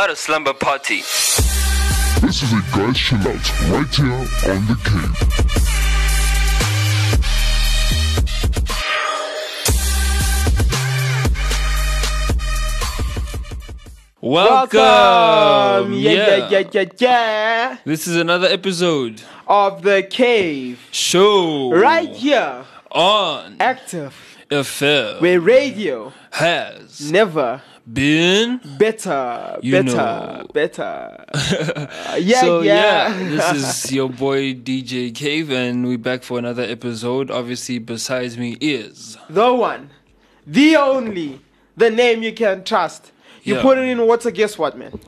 not a slumber party. This is a guys chill out right here on the cave. Welcome. Yeah, yeah, yeah, yeah, yeah. This is another episode Of the cave. show Right here. on Active. FM Where radio has never been. better. You better. know. Better. Uh, yeah, so yeah. this is your boy DJ Cave, and we're back for another episode. Obviously, besides me is the one. The only. The name you can trust. You Yeah. put it in water, guess what, man?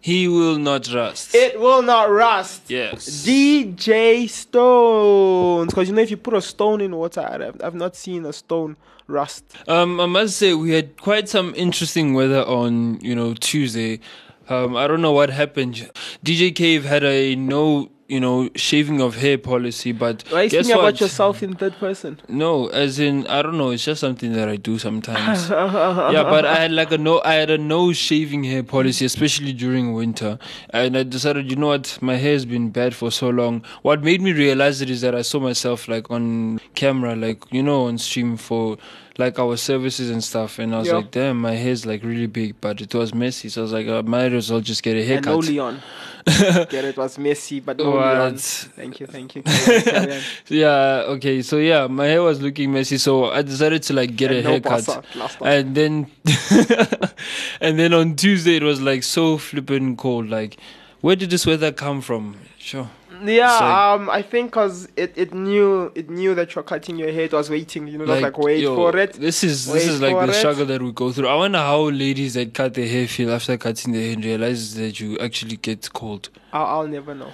he will not rust. It will not rust. yes. DJ Stones. Because you know, if you put a stone in water, I've, I've not seen a stone rust. Um, I must say we had quite some interesting weather on you know Tuesday. Um, I don't know what happened. DJ Cave had a no you know shaving of hair policy, but Why are you guess speaking what? about yourself in third person? No, as in I don't know. It's just something that I do sometimes. yeah, but I had like a no. I had a no shaving hair policy, especially during winter, and I decided, you know what, my hair has been bad for so long. What made me realize it is that I saw myself like on camera, like you know, on stream for like our services and stuff, and I was Yeah. like, damn, my hair's like really big, but it was messy. So I was like, I might as well just get a haircut. And no Leon. Get it was messy, but no. What? Thank you, thank you. Carry on, carry on. Yeah, okay. So yeah, my hair was looking messy, so I decided to like get And a no haircut. And then and then on Tuesday it was like so flippin' cold. Like, where did this weather come from? Sure. Yeah, So- um, I think cause it, it knew it knew that you're cutting your hair. It was waiting. You know, just like wait yo, for it. This is this is like the it. struggle that we go through. I wonder how ladies that cut their hair feel after cutting their hair and realize that you actually get cold. I'll, I'll never know.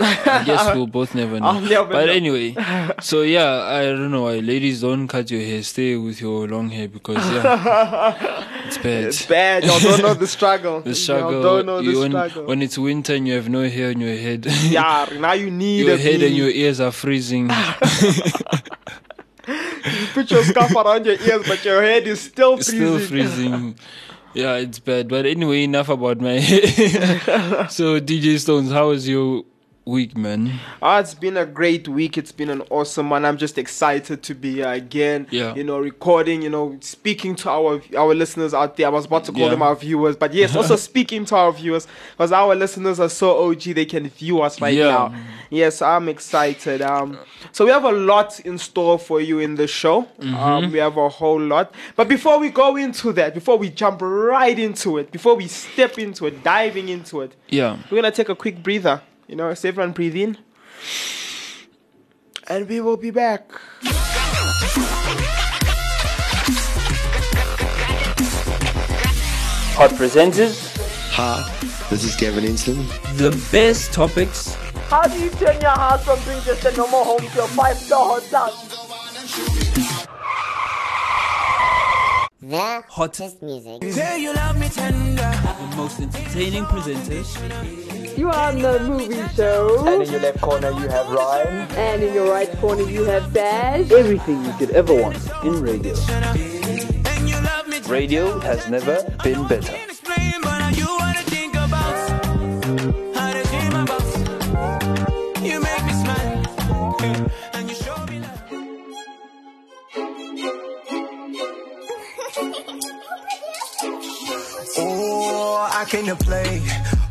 I guess we'll both never know. Never but know. anyway, so yeah, I don't know why ladies don't cut your hair. Stay with your long hair because yeah, it's bad. It's bad. Y'all don't know the struggle. The struggle. Y'all don't know the you- struggle. when it's winter and you have no hair on your head. yeah, now you need your a head bee. and your ears are freezing. You put your scarf around your ears, but your head is still freezing. still freezing. Yeah, it's bad. But anyway, enough about my hair. so, DJ Stones, how was your week, man? Ah, it's been a great week. It's been an awesome one. I'm just excited to be here again. Yeah. You know, recording. You know, speaking to our our listeners out there. I was about to call Yeah. them our viewers, but yes, also speaking to our viewers because our listeners are so OG. They can view us right Yeah. now. Yes, I'm excited. Um, so we have a lot in store for you in the show. Mm-hmm. Um, we have a whole lot. But before we go into that, before we jump right into it, before we step into it, diving into it, Yeah. we're gonna take a quick breather. You know, so everyone breathe in. And we will be back. Hot presenters, Hi, this is Gavin Inslam. the best topics, How do you turn your house from being just a normal home to a five-star hotel? The hottest music. Girl, you love me tender. the most entertaining presenters, You are on the movie show. And in your left corner you have Ryan. And in your right corner you have Dash. Everything you could ever want in radio. radio has never been better. Oh, I came to play,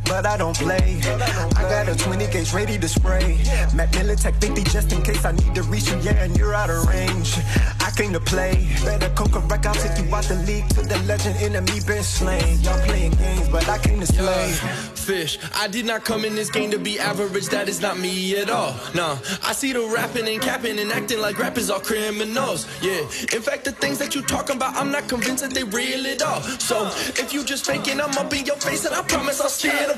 but I don't play. I got a 20 gauge ready to spray. Mac Militech 50 just in case I need to reach you, yeah, and you're out of range. I came to play, better coca wreck, I'll take you out the league to the legend, enemy been slain. Y'all playing games, but I came to slay. Fish, I did not come in this game to be average, that is not me at all. Nah, I see the rapping and capping and acting like rappers are criminals. Yeah, in fact, the things that you talking about, I'm not convinced that they real at all. So, if you just faking, I'm up in your face and I promise I'll steer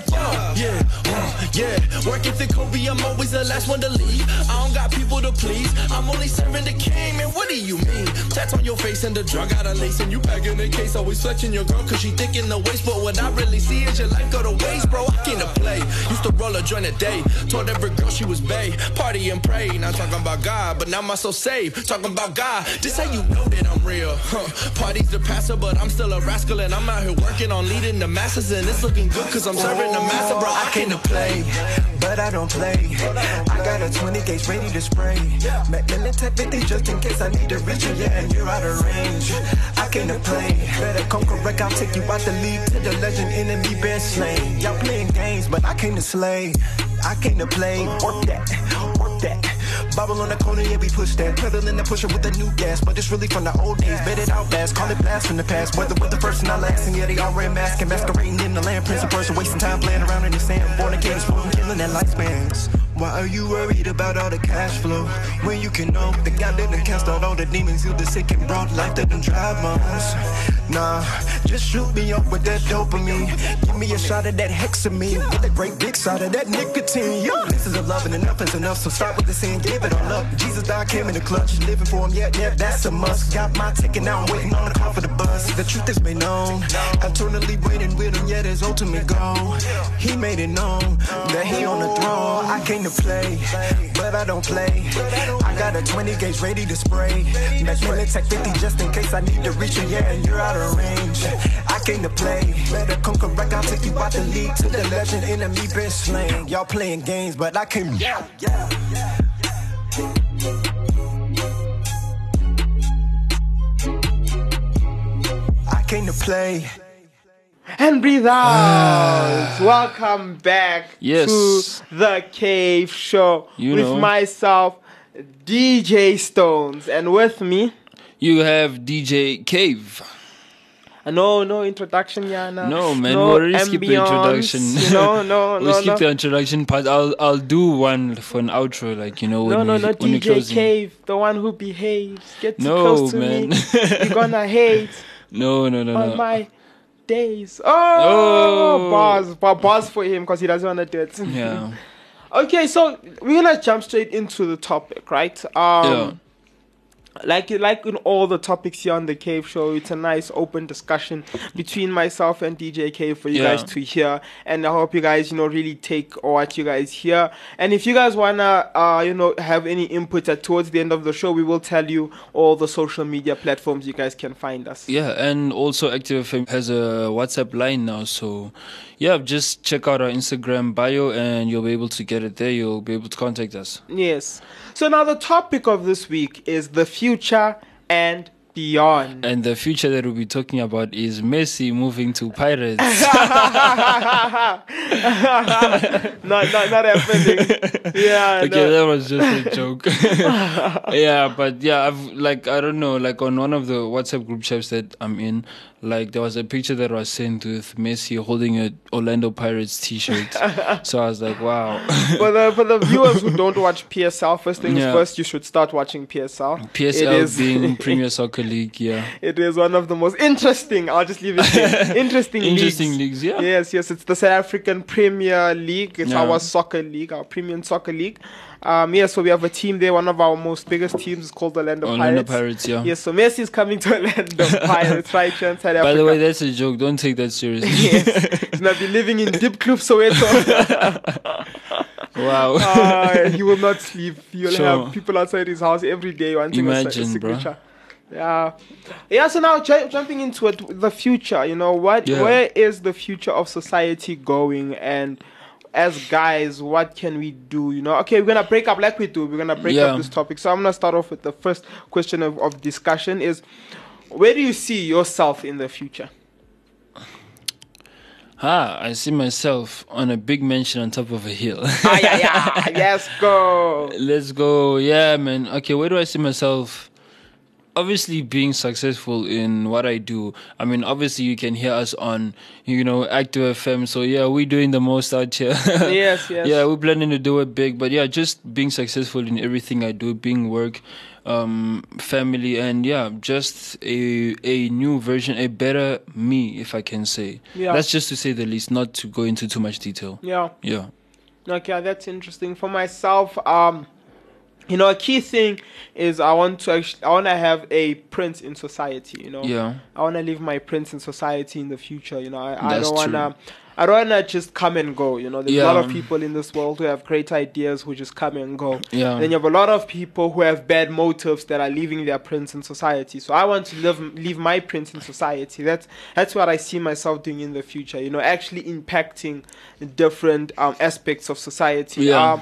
Yeah, uh, yeah. Working thick Kobe, I'm always the last one to leave. I don't got people to please. I'm only serving the king, man. What do you mean? Tats on your face and the drug out of lace, and you back in the case. Always flexing your girl, cause she thick in the waist. But what I really see is your life go to waste, bro. I came to play. Used to roll a joint a day. Told every girl she was bae. Party and pray. Not talking about God, but now my soul saved. Talking about God. This how you know that I'm real. Huh. Party's the pastor, but I'm still a rascal. And I'm out here working on leading the masses. And it's looking good, cause I'm serving the master, bro. I came to play. but I don't play. I got a 20 gauge ready to spray. Macmillan Tech 50 just in case I need to reach you, yeah, and you're out of range. I came to play. Better come correct, I'll take you out the league to the legend enemy been slain. Y'all playing games, but I came to slay. I came to play. Work that, work that. Bubble on the corner, yeah, we push that. Pedaling the pusher with a new gas, but it's really from the old days. Bet it out fast, call it blast from the past. Whether with the first and not last, and yeah, they all wearing masks and masquerading in the land. Prince of person, wasting time playing around in the sand. Fornicating, smoking, killing their lifespans. Why are you worried about all the cash flow? When you can know the God that cast out all the demons, healed the sick and brought life that done dry bones. Nah, just shoot me up with that dopamine. Give me a shot of that hexamine. Get a great big shot of that nicotine. Yo, this is a love and enough is enough. So start with the sin, give it all up. Jesus died, came in the clutch. Living for him, yeah, yeah, that's a must. Got my ticket now, I'm waiting on the call for the bus. The truth is made known. I'm eternally waiting with him, yeah, his ultimate goal. He made it known that he on the throne. I came to play, but I don't play. I got a 20 gauge ready to spray. Macmillan Tech 50 just in case I need to reach you, yeah, and you're out of range. I came to play, better come correct. I'll take you out the league to the legend. Enemy been slain. Y'all playing games, but I came. Yeah, yeah, yeah. I came to play. And breathe ah. out. Welcome back Yes. to the Cave Show You with know. myself, DJ Stones, and with me. You have DJ Cave. Uh, No, no introduction, Yana. No, man, no we already skipped the introduction. You know, no, we no, skip no. the introduction part. I'll I'll do one for an outro, like you know when No, no, we, no, when DJ closing. Cave, the one who behaves. Get too No, close to man. me. You're gonna hate No, no, no, on no. my days. Oh, Oh. bars, ba- bars for him because he doesn't want to do it. Yeah, Okay, so we're gonna jump straight into the topic, right? Um, yeah. Like like in all the topics here on the Cave Show, it's a nice open discussion between myself and DJ Cave for you Yeah. guys to hear, and I hope you guys you know really take what you guys hear. And if you guys wanna uh you know have any input at towards the end of the show, we will tell you all the social media platforms you guys can find us. Yeah, and also Active FM has a WhatsApp line now, so yeah, just check out our Instagram bio and you'll be able to get it there. You'll be able to contact us. Yes. So now the topic of this week is the future and beyond. And the future that we'll be talking about is Messi moving to Pirates. not, not, not happening. Yeah. okay, no. that was just a joke. yeah, but yeah, I've like I don't know, like on one of the WhatsApp group chats that I'm in, like there was a picture that was sent with Messi holding a Orlando Pirates T-shirt. so I was like, wow. for the for the viewers who don't watch PSL, first things Yeah. first, you should start watching PSL. It PSL is- being Premier Soccer League, yeah. It is one of the most interesting. I'll just leave it there. Interesting, Interesting leagues. leagues, yeah. Yes, yes. It's the South African Premier League. It's Yeah. our soccer league, our premium soccer league. Um, yeah, so we have a team there. One of our most biggest teams is called Orlando, Orlando Pirates. Pirates, yeah. Yes, so Messi is coming to Orlando Pirates right in South Africa. By the way, that's a joke. Don't take that seriously. yes, he's gonna be living in Diepkloof Soweto. wow. uh, he will not sleep. He'll Sure. have people outside his house every day wanting a si- Imagine, bro. signature. Yeah, yeah. So now ju- jumping into it, the future. You know what? Yeah. Where is the future of society going? And as guys, what can we do? You know, okay, we're gonna break up like we do. We're gonna break Yeah. up this topic. So I'm gonna start off with the first question of, of discussion: is where do you see yourself in the future? ah, I see myself on a big mansion on top of a hill. ah, yeah, yeah. yes, go. Let's go. Yeah, man. Okay, where do I see myself? Obviously being successful in what I do. I mean, obviously you can hear us on, you know, Active FM. So yeah, we're doing the most out here. Yes, yes. Yeah, we're planning to do it big. But yeah, just being successful in everything I do, being work, um, family, and yeah, just a a new version, a better me, if I can say. Yeah. That's just to say the least, not to go into too much detail. Yeah. Yeah. Okay, that's interesting. For myself, um, you know, a key thing is I want to actually, I want to have a print in society. You know, Yeah. I want to leave my print in society in the future. You know, I, I don't want to. I don't want to just come and go. You know, there's a lot of people in this world who have great ideas who just come and go. Yeah. Then you have a lot of people who have bad motives that are leaving their prints in society. So I want to live, leave my print in society. That's that's what I see myself doing in the future. You know, actually impacting different um, aspects of society. Yeah. Um,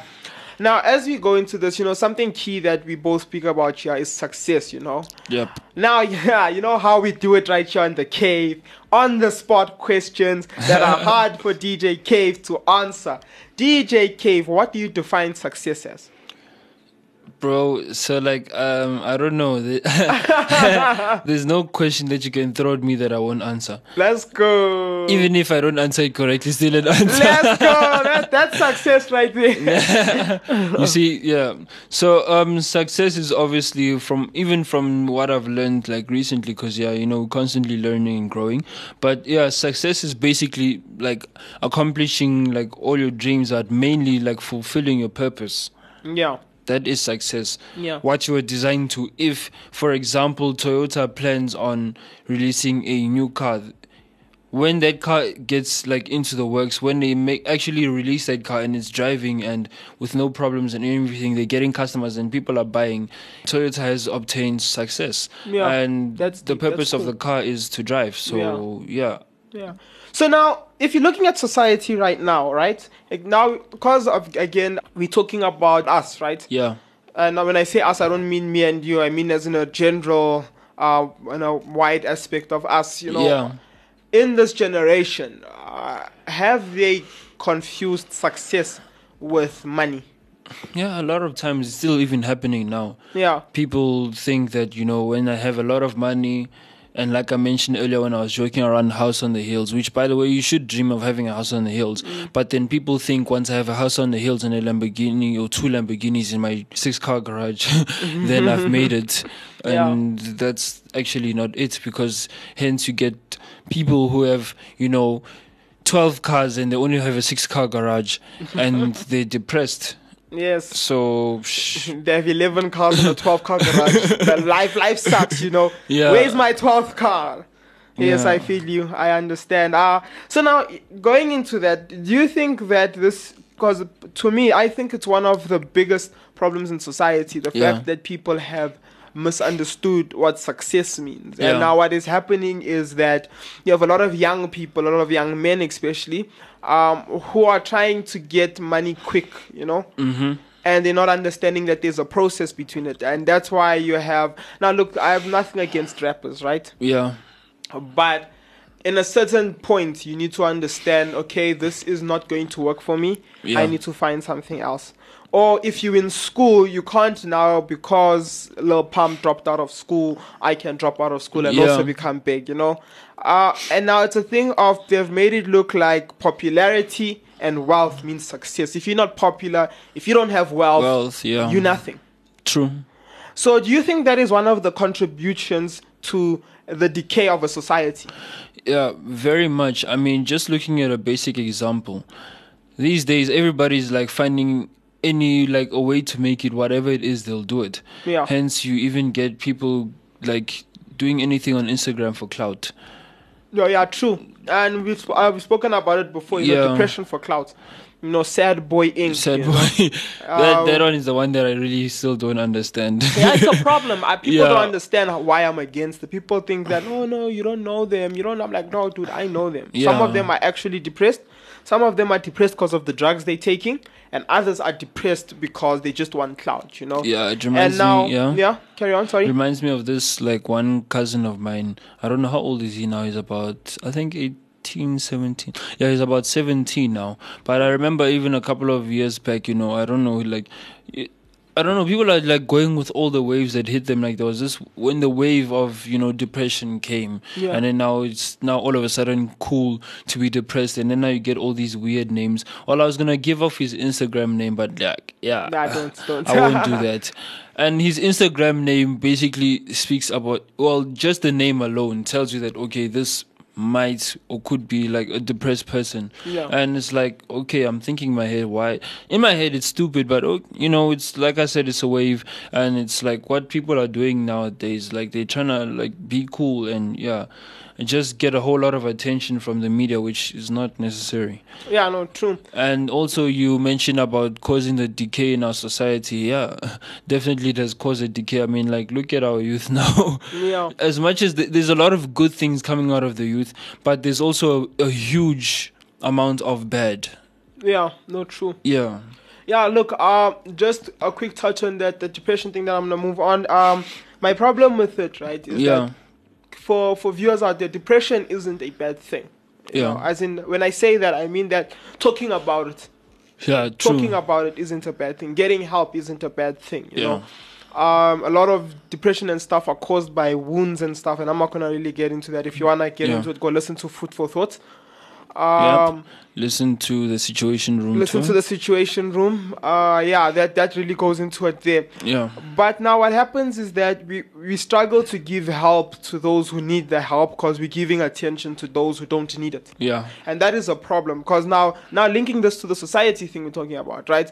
now, as we go into this, you know, something key that we both speak about here is success. You know. Yep. Now, yeah, you know how we do it right here in the cave, on the spot questions that are hard for DJ Cave to answer. DJ Cave, what do you define success as? Bro, so like um I don't know. There's no question that you can throw at me that I won't answer. Let's go. Even if I don't answer it correctly, still an answer. Let's go. That, that's success right there. you see, yeah. So um success is obviously from even from what I've learned like recently because yeah, you know, constantly learning and growing. But yeah, success is basically like accomplishing like all your dreams are mainly like fulfilling your purpose. yeah. That is success. Yeah. What you were designed to. If, for example, Toyota plans on releasing a new car, when that car gets like into the works, when they make actually release that car and it's driving and with no problems and everything, they're getting customers and people are buying. Toyota has obtained success. Yeah, And that's the purpose of the car is to drive. So yeah. Yeah. So now, if you're looking at society right now, right? Like now, because of again, we're talking about us, right? Yeah. And when I say us, I don't mean me and you. I mean as in a general, uh, in a wide aspect of us. You know, Yeah. in this generation, uh, have they confused success with money? Yeah, a lot of times it's still even happening now. Yeah. people think that you know when I have a lot of money, and like I mentioned earlier when I was joking around house on the hills, which by the way you should dream of having a house on the hills. Mm. But then people think once I have a house on the hills and a Lamborghini or two Lamborghinis in my six car garage, then I've made it. Yeah. And that's actually not it because hence you get people who have you know. 12 cars and they only have a six car garage and they're depressed. Yes. So, sh- They have 11 cars in a 12 car garage. the life, life sucks, you know. Yeah. Where's my 12th car? Yes, Yeah. I feel you. I understand. Uh, so now, going into that, do you think that this, because to me, I think it's one of the biggest problems in society, the Yeah. fact that people have misunderstood what success means. Yeah. And now what is happening is that you have a lot of young people, a lot of young men especially, um, who are trying to get money quick, you know? mm-hmm. and they're not understanding that there's a process between it and that's why you have now look i have nothing against rappers right yeah. but in a certain point you need to understand okay this is not going to work for me Yeah. i need to find something else or if you're in school you can't now because Lil Pump dropped out of school i can drop out of school and Yeah. also become big you know uh, and now it's a thing of they've made it look like popularity and wealth means success if you're not popular if you don't have wealth, Wealth, yeah. you're nothing True. so do you think that is one of the contributions to the decay of a society Yeah, very much. I mean, just looking at a basic example, these days everybody's like finding any like a way to make it whatever it is they'll do it. Yeah. Hence, you even get people like doing anything on Instagram for clout. No, yeah, true. And we've sp- I've spoken about it before. You know, Yeah. depression for clout. You know, sad boy Inc. Sad boy. that Uh, that one is the one that I really still don't understand. Yeah, it's a problem. Uh, people Yeah. don't understand how- why I'm against it. People think that, oh no, you don't know them. You don't. I'm like, no, dude, I know them. Some of them are actually depressed. Some of them are depressed because of the drugs they're taking, and others are depressed because they just want clout. You know. Yeah, it And reminds now, me. Yeah. yeah. Carry on. Sorry. reminds me of this like one cousin of mine i don't know how old is he now he's about i think 18 17 yeah he's about 17 now but i remember even a couple of years back you know i don't know like it, I don't know. People are like going with all the waves that hit them. Like there was this when the wave of you know depression came, Yeah. and then now it's now all of a sudden cool to be depressed, and then now you get all these weird names. Well, I was gonna give off his Instagram name, but like, yeah, Nah, don't, don't. I won't do that. And his Instagram name basically speaks about well, just the name alone tells you that okay, this might or could be like a depressed person. Yeah. And it's like, okay, I'm thinking in my head, why? In my head, it's stupid, but oh, you know, it's like I said, it's a wave, and it's like what people are doing nowadays. Like they're trying to like be cool and yeah, just get a whole lot of attention from the media, which is not necessary. Yeah, no, true. And also, you mentioned about causing the decay in our society. Yeah, definitely does cause a decay. I mean, like, look at our youth now. Yeah. As much as th- there's a lot of good things coming out of the youth, but there's also a, a huge amount of bad. Yeah, no, true. Yeah. Yeah, look, uh, just a quick touch on that, the depression thing that I'm gonna move on. Um, my problem with it, right, is Yeah. that for for viewers out there, depression isn't a bad thing. You Yeah. know, as in, when I say that, I mean that talking about it, Yeah, true. talking about it isn't a bad thing. Getting help isn't a bad thing. You Yeah. know, um, a lot of depression and stuff are caused by wounds and stuff, and I'm not gonna really get into that. If you wanna get Yeah. into it, go listen to Food for Thought. Yep. Um, Listen to the Situation Room. listen to the Situation Room. Uh, yeah, that that really goes into it there. Yeah. But now what happens is that we, we struggle to give help to those who need the help because we're giving attention to those who don't need it. Yeah. And that is a problem because now now linking this to the society thing we're talking about, right?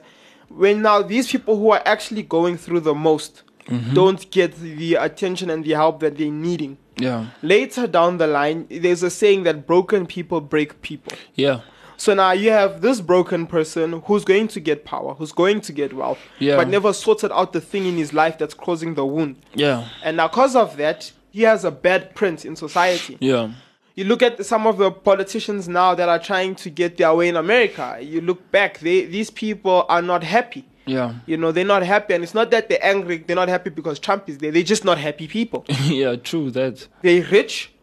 When now these people who are actually going through the most Mm-hmm. don't get the attention and the help that they're needing. Yeah. Later down the line, there's a saying that broken people break people. Yeah. So now you have this broken person who's going to get power, who's going to get wealth, Yeah. but never sorted out the thing in his life that's causing the wound. Yeah. And now, because of that, he has a bad print in society. Yeah. You look at some of the politicians now that are trying to get their way in America. You look back, they, these people are not happy. Yeah. You know, they're not happy. And it's not that they're angry, they're not happy because Trump is there. They're just not happy people. yeah. True that. they're rich,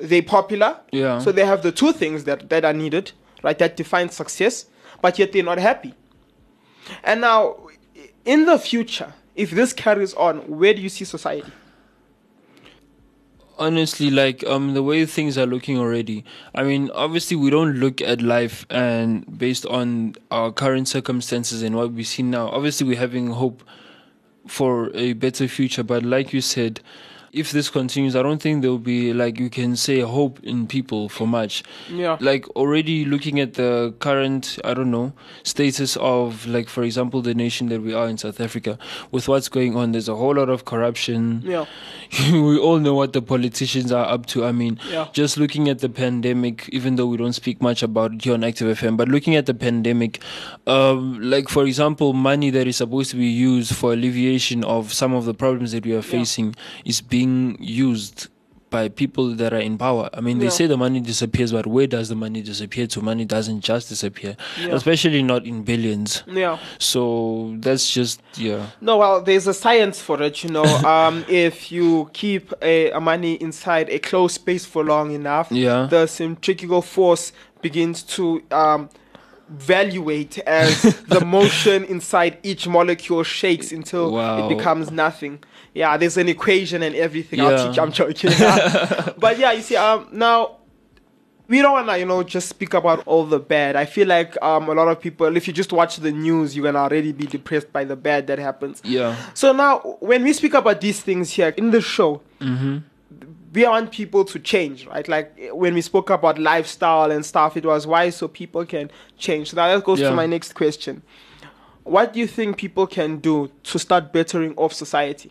they're popular. Yeah. So they have the two things that, that are needed, right? That define success, but yet they're not happy. And now, in the future, if this carries on, where do you see society? Honestly like um the way things are looking already i mean obviously we don't look at life and based on our current circumstances and what we see now. Obviously we're having hope for a better future but like you said if this continues i don't think there'll be like you can say hope in people for much Yeah. like already looking at the current i don't know status of like for example the nation that we are in south africa with what's going on there's a whole lot of corruption Yeah. we all know what the politicians are up to. I mean, Yeah. just looking at the pandemic, even though we don't speak much about it here on Active FM, but looking at the pandemic, um, like for example, money that is supposed to be used for alleviation of some of the problems that we are facing is being used by people that are in power. I mean, they Yeah. say the money disappears, but where does the money disappear to? Money doesn't just disappear, Yeah. especially not in billions. Yeah. So that's just yeah. No, well, there's a science for it, you know. um, if you keep a, a money inside a closed space for long enough, Yeah. the centrifugal force begins to um, valuate as the motion inside each molecule shakes until Wow. it becomes nothing. Yeah, there's an equation and everything. Yeah. I'll teach. I'm joking. but yeah, you see, um, now we don't wanna, you know, just speak about all the bad. I feel like um, a lot of people, if you just watch the news, you're gonna already be depressed by the bad that happens. Yeah. So now, when we speak about these things here in the show, we want people to change, right? Like when we spoke about lifestyle and stuff, it was why so people can change. So now that goes Yeah. to my next question. What do you think people can do to start bettering off society?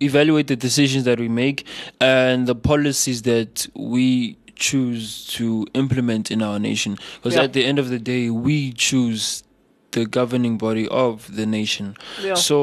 evaluate the decisions that we make and the policies that we choose to implement in our nation because Yeah. at the end of the day we choose the governing body of the nation Yeah. so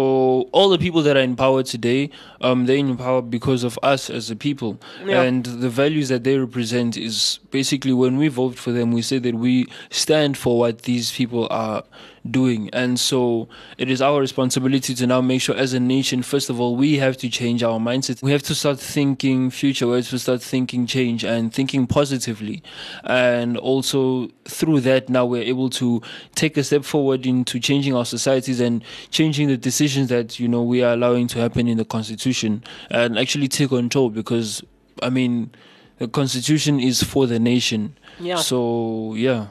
all the people that are in power today um they're in power because of us as a people Yeah. and the values that they represent is basically when we vote for them we say that we stand for what these people are doing. And so it is our responsibility to now make sure, as a nation, first of all, we have to change our mindset. We have to start thinking future. We have to start thinking change and thinking positively. And also through that, now we're able to take a step forward into changing our societies and changing the decisions that you know we are allowing to happen in the constitution and actually take control because I mean the constitution is for the nation. Yeah. So yeah.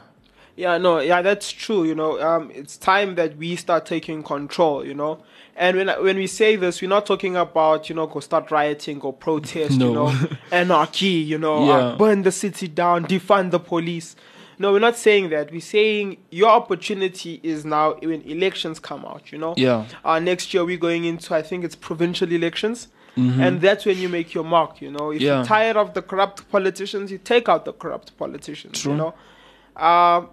Yeah, no, yeah, that's true. You know, um, it's time that we start taking control. You know, and when when we say this, we're not talking about you know go start rioting or protest. You know, anarchy. You know, uh, burn the city down, defund the police. No, we're not saying that. We're saying your opportunity is now when elections come out. You know, Yeah. uh, next year we're going into I think it's provincial elections. And that's when you make your mark, you know. If Mm-hmm. Yeah. you're tired of the corrupt politicians, you take out the corrupt politicians, you know. Um,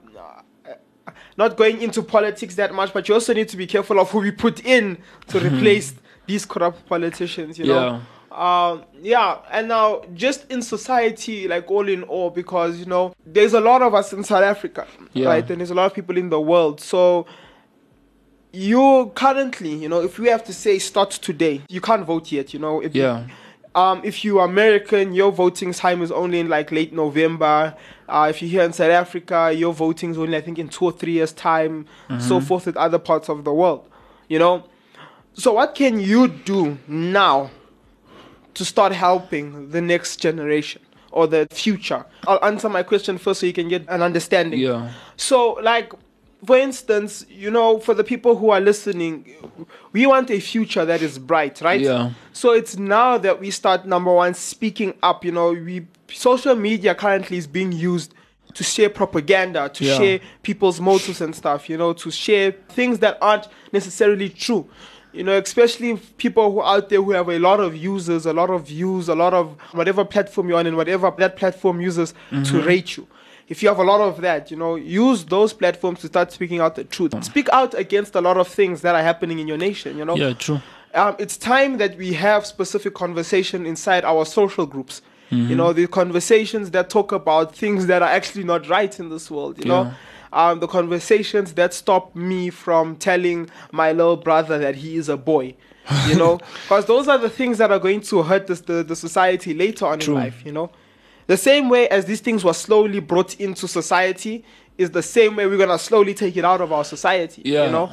not going into politics that much, but you also need to be careful of who we put in to replace these corrupt politicians, you know. Um, yeah, and now just in society, like all in all, because you know, there's a lot of us in South Africa, Yeah. right? And there's a lot of people in the world. So you currently, you know, if we have to say start today, you can't vote yet, you know. If Yeah. Um, if you're American, your voting time is only in like late November. Uh, if you're here in South Africa, your voting is only I think in two or three years' time. So forth with other parts of the world, you know. So what can you do now to start helping the next generation or the future? I'll answer my question first so you can get an understanding. Yeah. So, like, for instance, you know, for the people who are listening, we want a future that is bright, right? Yeah. So it's now that we start number one speaking up. You know, we social media currently is being used to share propaganda, to Yeah. share people's motives and stuff. You know, to share things that aren't necessarily true. You know, especially people who are out there who have a lot of users, a lot of views, a lot of whatever platform you're on, and whatever that platform uses Mm-hmm. to rate you. If you have a lot of that, you know, use those platforms to start speaking out the truth. Speak out against a lot of things that are happening in your nation. You know, Yeah, true. um, it's time that we have specific conversation inside our social groups. You know, the conversations that talk about things that are actually not right in this world. You know, um, the conversations that stop me from telling my little brother that he is a boy. You know, because those are the things that are going to hurt this, the the society later on True. in life. You know, the same way as these things were slowly brought into society is the same way we're gonna slowly take it out of our society. Yeah. You know.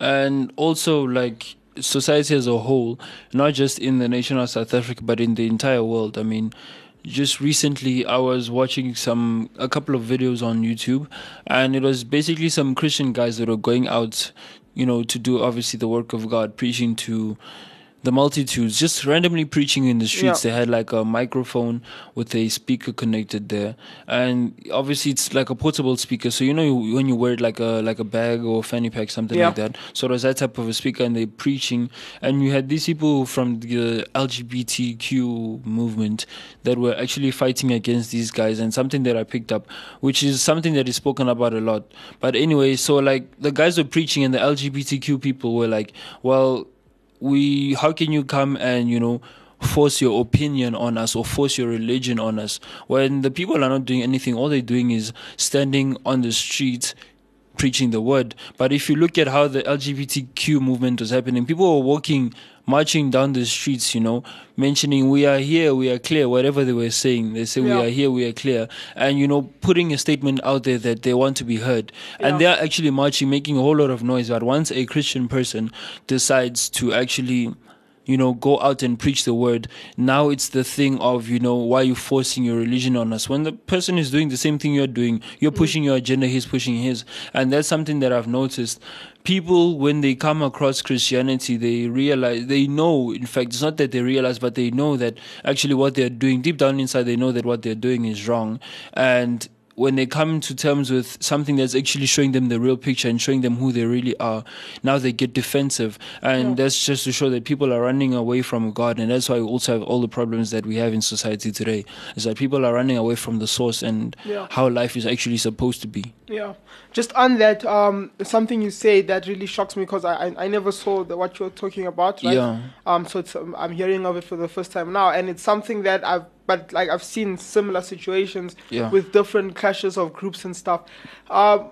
and also like society as a whole, not just in the nation of South Africa, but in the entire world. I mean, just recently I was watching some a couple of videos on YouTube, and it was basically some Christian guys that were going out, you know, to do obviously the work of God, preaching to the multitudes, just randomly preaching in the streets. Yeah. They had like a microphone with a speaker connected there, and obviously it's like a portable speaker. So you know when you wear it like a like a bag or fanny pack, something Yeah. like that. So it was that type of a speaker, and they're preaching, and you had these people from the LGBTQ movement that were actually fighting against these guys, and something that I picked up, which is something that is spoken about a lot. But anyway, so like the guys were preaching, and the LGBTQ people were like, well we how can you come and you know force your opinion on us or force your religion on us when the people are not doing anything? All they're doing is standing on the street preaching the word. But if you look at how the lgbtq movement was happening people were walking marching down the streets you know mentioning we are here we are clear whatever they were saying. They say Yeah. we are here we are clear. And you know putting a statement out there that they want to be heard. And they are actually marching making a whole lot of noise. But once a christian person decides to actually you know go out and preach the word. Now it's the thing of you know why you forcing your religion on us. When the person is doing the same thing you're doing you're mm. pushing your agenda he's pushing his. And that's something that i've noticed. People when they come across christianity they realize they know in fact it's not that they realize but they know that actually what they're doing deep down inside they know that what they're doing is wrong. And when they come to terms with something that's actually showing them the real picture and showing them who they really are, now they get defensive. And that's just to show that people are running away from God. And that's why we also have all the problems that we have in society today, is that people are running away from the source and Yeah. how life is actually supposed to be. Yeah, just on that, um, something you say that really shocks me because I, I I never saw the, what you're talking about. Right? Yeah. Um. So it's, um, I'm hearing of it for the first time now, and it's something that I've but like I've seen similar situations Yeah. with different clashes of groups and stuff. Um,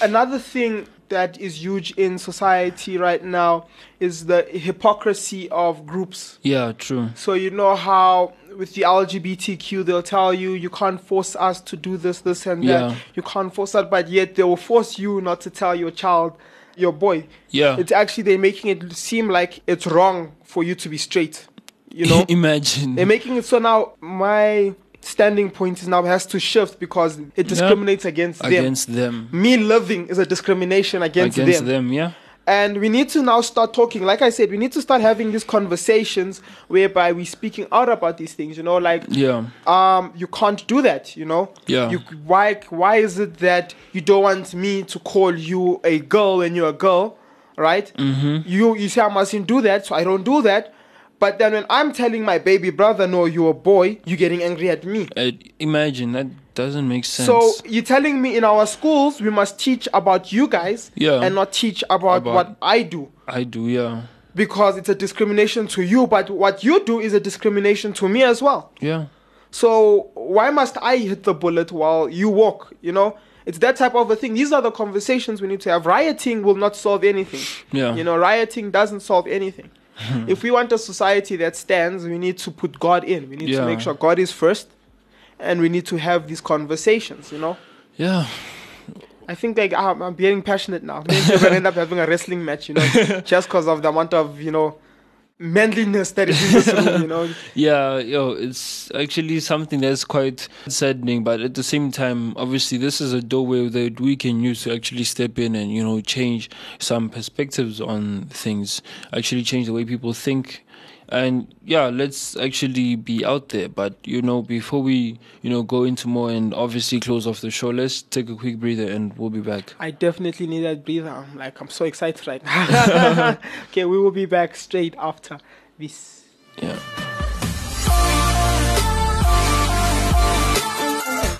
another thing that is huge in society right now is the hypocrisy of groups. Yeah, true. So you know how with the LGBTQ they'll tell you you can't force us to do this, this and that. Yeah. You can't force that, but yet they will force you not to tell your child, your boy. Yeah. It's actually they're making it seem like it's wrong for you to be straight. You know? Imagine. They're making it so now my standing point is now has to shift because it discriminates against them. Against them. Me living is a discrimination against, Against them. them, yeah. And we need to now start talking. Like I said, we need to start having these conversations whereby we're speaking out about these things. You know, like Yeah. um, you can't do that. You know, Yeah. You why why is it that you don't want me to call you a girl when you're a girl, right? Mm-hmm. You you say I mustn't do that, so I don't do that. But then when I'm telling my baby brother, no, you're a boy, you're getting angry at me. Uh, imagine that doesn't make sense. So you're telling me in our schools we must teach about you guys Yeah. and not teach about, About- what I do I do, yeah. because it's a discrimination to you, but what you do is a discrimination to me as well. Yeah. So why must I hit the bullet while you walk? You know, it's that type of a thing. These are the conversations we need to have. Rioting will not solve anything. Yeah. You know, rioting doesn't solve anything. If we want a society that stands, we need to put God in. We need to make sure God is first, and we need to have these conversations. You know. Yeah. I think like I'm, I'm getting passionate now. Maybe we're gonna end up having a wrestling match, you know, just because of the amount of you know manliness that is in this room, you know. Yeah, yo, it's actually something that's quite saddening, but at the same time, obviously, this is a doorway that we can use to actually step in and, you know, change some perspectives on things, actually change the way people think. And yeah, let's actually be out there. But, you know, before we, you know, go into more and obviously close off the show, let's take a quick breather and we'll be back. I definitely need that breather. I'm like I'm so excited right now. okay, we will be back straight after this. Yeah.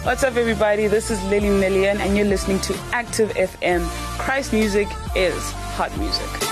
What's up, everybody? This is Lily Millian, and you're listening to Active FM. Christ music is hot music.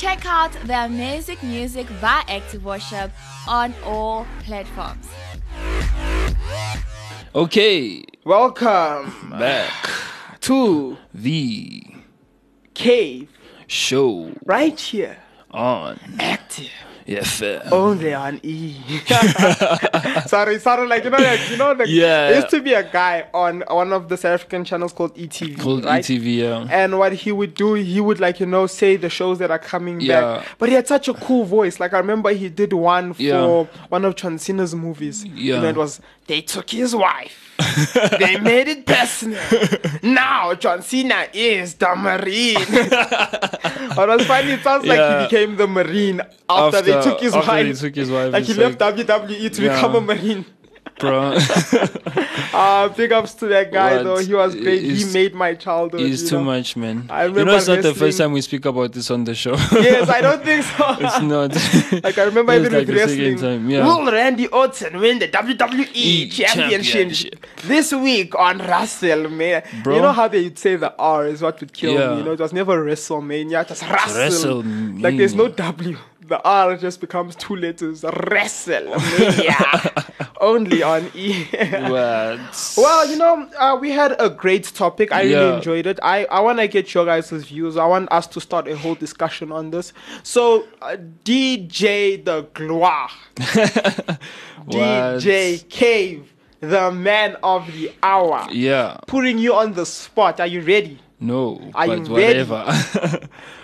Check out their music music by Active Worship on all platforms. Okay, Welcome back. to The Cave show right here, on active FM. only on E. sorry, sorry, like you know, like you know, like Yeah. there used to be a guy on one of the South African channels called ETV, Called right? ETV, yeah. And what he would do, he would like you know say the shows that are coming Yeah. back. But he had such a cool voice. Like I remember he did one for Yeah. one of Cena's movies. You Yeah. know, it was they took his wife. They made it personal. now John Cena is the Marine. what was funny, it sounds like he became the Marine after, they took his after wife. took his wife, Like he it's left like- WWE to Yeah. become a Marine. Bro, Uh, big ups to that guy What? though. He was great. he made my childhood. it's you too know. much, man. I you know, it's not the first time we speak about this on the show. Yes, I don't think so. it's not. Like I remember It's even like with the second wrestling. time, yeah. Will Randy Orton win the WWE E championship, championship. this week on WrestleMania? Bro. You know how they would say the R is what would kill Yeah. me. You know, it was never WrestleMania, just Wrestle. WrestleMania. Like there's no W. The R just becomes two letters. WrestleMania. Only on E. What? Well, you know, uh, we had a great topic. I really enjoyed it. I, I want to get your guys' views. I want us to start a whole discussion on this. So, uh, DJ The Gloire, DJ Cave, the man of the hour, Yeah. putting you on the spot. Are you ready? No. Are but you ready?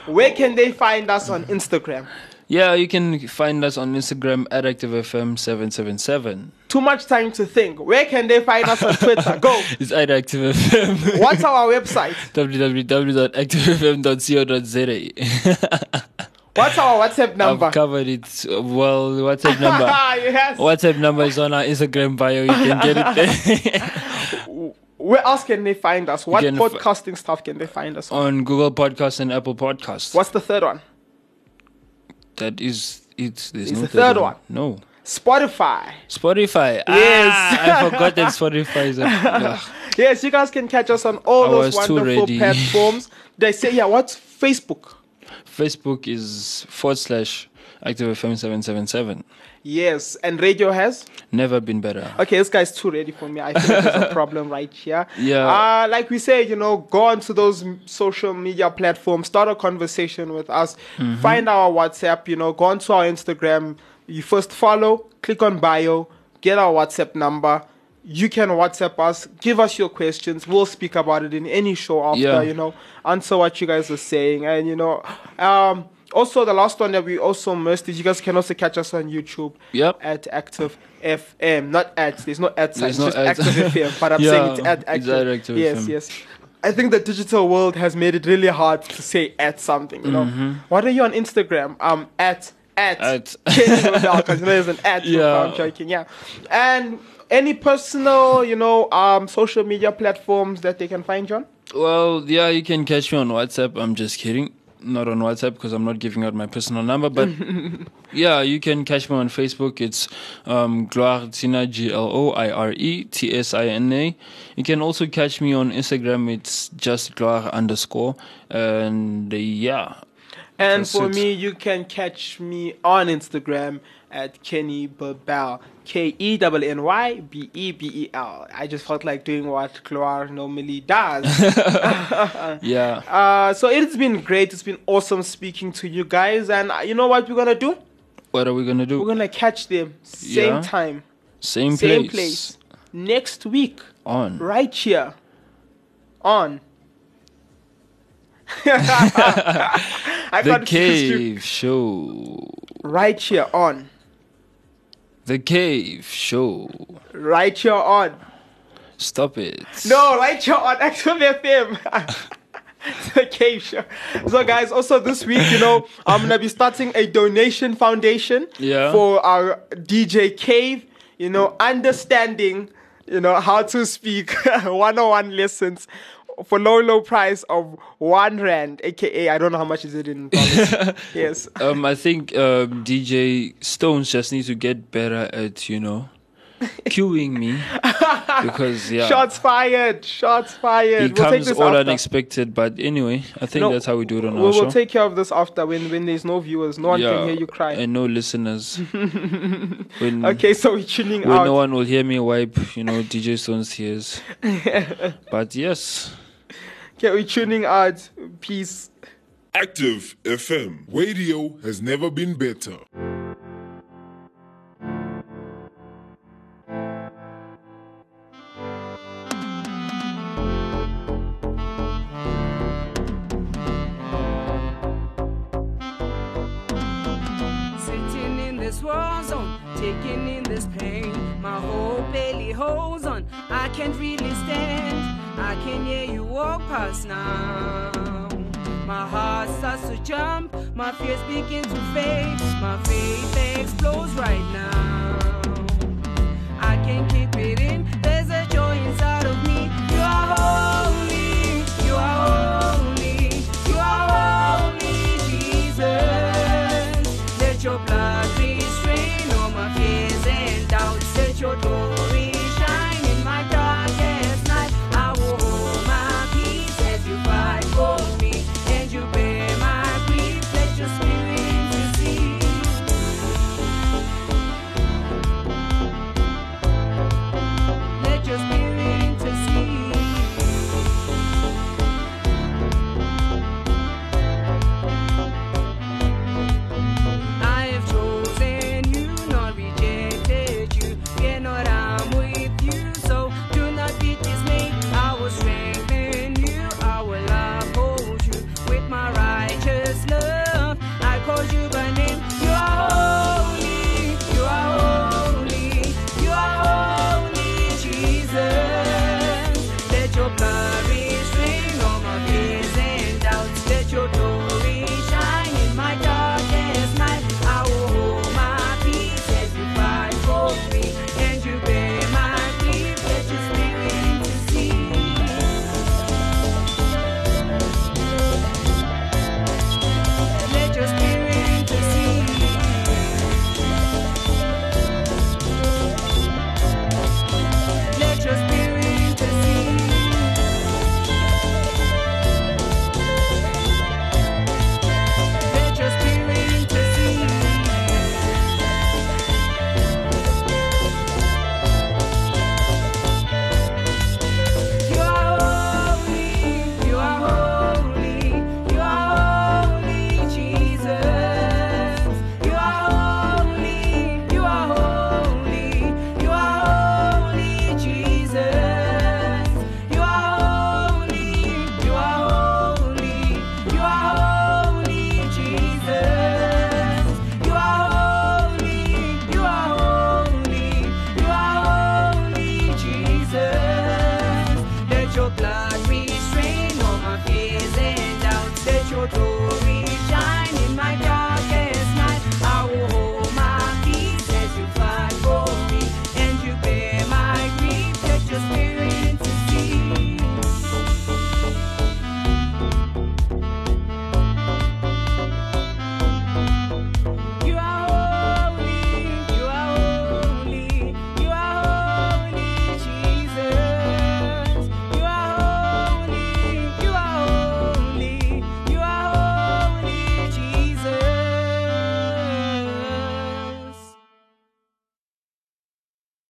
Where can they find us on Instagram? Yeah, you can find us on Instagram at ActiveFM777. too much time to think. Where can they find us on Twitter? Go. It's at Active FM. What's our website? www.activefm.co.za. What's our WhatsApp number? I've covered it. Well, WhatsApp number. yes. WhatsApp number is on our Instagram bio. You can get it there. Where else can they find us? What podcasting stuff can they find us on? on Google Podcasts and Apple Podcasts. What's the third one? That is it. There's It's no the third one. No. Spotify. Spotify. Yes. Ah, I forgot that Spotify is a. Ugh. Yes, you guys can catch us on all I those wonderful platforms. They say, yeah, what's Facebook? Facebook is forward slash Active FM 777. Yes, and radio has. Never been better. Okay, this guy's too ready for me. I think there's a problem right here. Yeah. Uh, like we say, you know, go onto those social media platforms, start a conversation with us, Mhm. find our WhatsApp, you know, go onto our Instagram. You first follow, click on bio, get our WhatsApp number. You can WhatsApp us, give us your questions. We'll speak about it in any show after, Yeah. you know, answer what you guys are saying. And, you know, um, also the last one that we also missed is you guys can also catch us on YouTube Yep. at Active FM. Not at, there's no at sign, it's just at. Active FM. But I'm Yeah, saying it's at Active. Active yes, FM. yes. I think the digital world has made it really hard to say at something, you know. Mhm. What are you on Instagram? Um, at, at, At. Kenny Nodal, 'cause you know there's an at. so Yeah. I'm joking, yeah. And any personal, you know, um, social media platforms that they can find you on? Well, yeah, you can catch me on WhatsApp. I'm just kidding. Not on WhatsApp because I'm not giving out my personal number. But yeah, you can catch me on Facebook. It's um, Gloire Tsina, G L O I R E T S I N A. You can also catch me on Instagram. It's just Gloire underscore. And uh, yeah. And for it. me, you can catch me on Instagram at Kenny Bebel. K E W N Y B E B E L. I just felt like doing what Gloire normally does. Yeah. Uh, so it's been great. It's been awesome speaking to you guys. And uh, you know what we're gonna do? What are we going to do? We're gonna catch them same Yeah. time, Same, same place. place next week, On. right here, on. I the got Cave Show. right here on, The Cave Show. right here on. Stop it. No, right here on Active FM. the cave show. So, guys, also this week, you know, I'm gonna be starting a donation foundation Yeah. for our DJ Cave. You know, understanding, you know, how to speak 101 lessons for low, low price of one rand, aka I don't know how much is it in dollars. yes. Um, I think um, DJ Stones just need to get better at you know cueing me because yeah Shots fired. Shots fired. he We'll take comes this all after. unexpected. But anyway, I think No, that's how we do it on we our will take care of this after when, when there's no viewers. No one yeah, can hear you cry. and no listeners. when, Okay, so we're tuning when out. no one will hear me wipe, you know, DJ Stones tears. but yes, Okay, we're tuning out. Peace. Active FM. Radio has never been better. Sitting in this war zone, taking in this pain. My whole belly holds on. I can't really stand. I can hear you walk past now. My heart starts to jump, my fears begin to fade, my faith explodes right now. I can keep